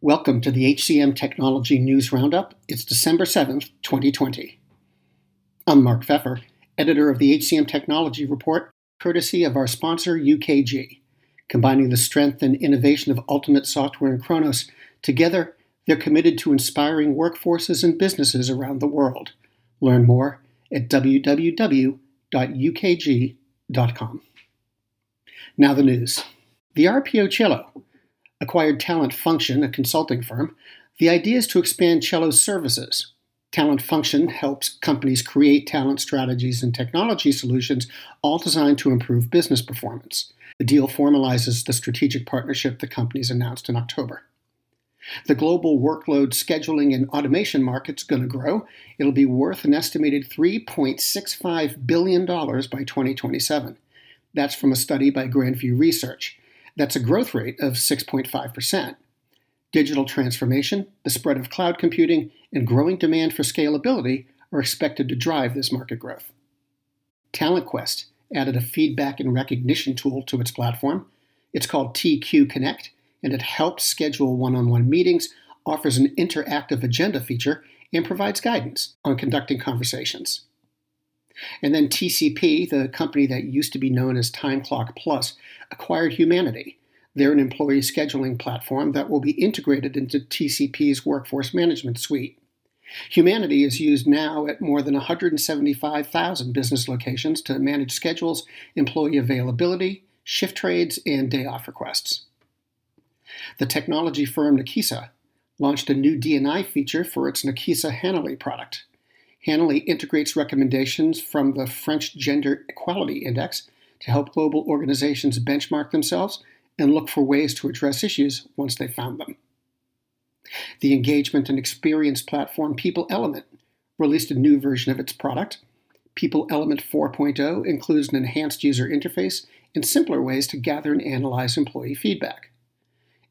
Welcome to the HCM Technology News Roundup. It's December 7th, 2020. I'm Mark Feffer, editor of the HCM Technology Report, courtesy of our sponsor, UKG. Combining the strength and innovation of Ultimate Software and Kronos, together they're committed to inspiring workforces and businesses around the world. Learn more at www.ukg.com. Now the news. The RPO Cielo acquired Talent Function, a consulting firm. The idea is to expand Cielo's services. Talent Function helps companies create talent strategies and technology solutions, all designed to improve business performance. The deal formalizes the strategic partnership the companies announced in October. The global workload scheduling and automation market's going to grow. It'll be worth an estimated $3.65 billion by 2027. That's from a study by Grand View Research. That's a growth rate of 6.5%. Digital transformation, the spread of cloud computing, and growing demand for scalability are expected to drive this market growth. TalentQuest added a feedback and recognition tool to its platform. It's called TQ Connect, and it helps schedule one on one meetings, offers an interactive agenda feature, and provides guidance on conducting conversations. And then TCP, the company that used to be known as TimeClock Plus, acquired Humanity. They're an employee scheduling platform that will be integrated into TCP's workforce management suite. Humanity is used now at more than 175,000 business locations to manage schedules, employee availability, shift trades, and day off requests. The technology firm Nakisa launched a new D&I feature for its Nakisa Hanelly product. Hanelly integrates recommendations from the French Gender Equality Index to help global organizations benchmark themselves and look for ways to address issues once they've found them. The engagement and experience platform People Element released a new version of its product. People Element 4.0 includes an enhanced user interface and simpler ways to gather and analyze employee feedback.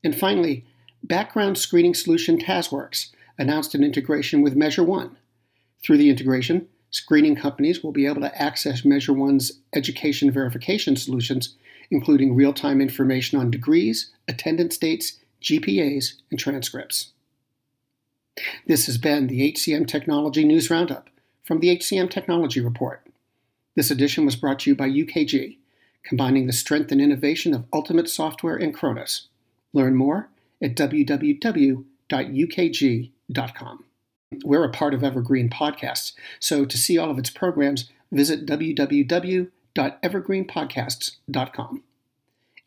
And finally, background screening solution TazWorks announced an integration with MeasureOne through the integration, screening companies will be able to access MeasureOne's education verification solutions, including real time information on degrees, attendance dates, GPAs, and transcripts. This has been the HCM Technology News Roundup from the HCM Technology Report. This edition was brought to you by UKG, combining the strength and innovation of Ultimate Software and Kronos. Learn more at www.ukg.com. We're a part of Evergreen Podcasts, so to see all of its programs, visit www.evergreenpodcasts.com.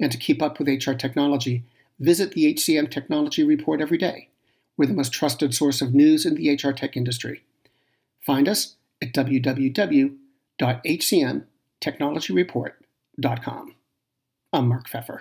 And to keep up with HR technology, visit the HCM Technology Report every day. We're the most trusted source of news in the HR tech industry. Find us at www.hcmtechnologyreport.com. I'm Mark Feffer.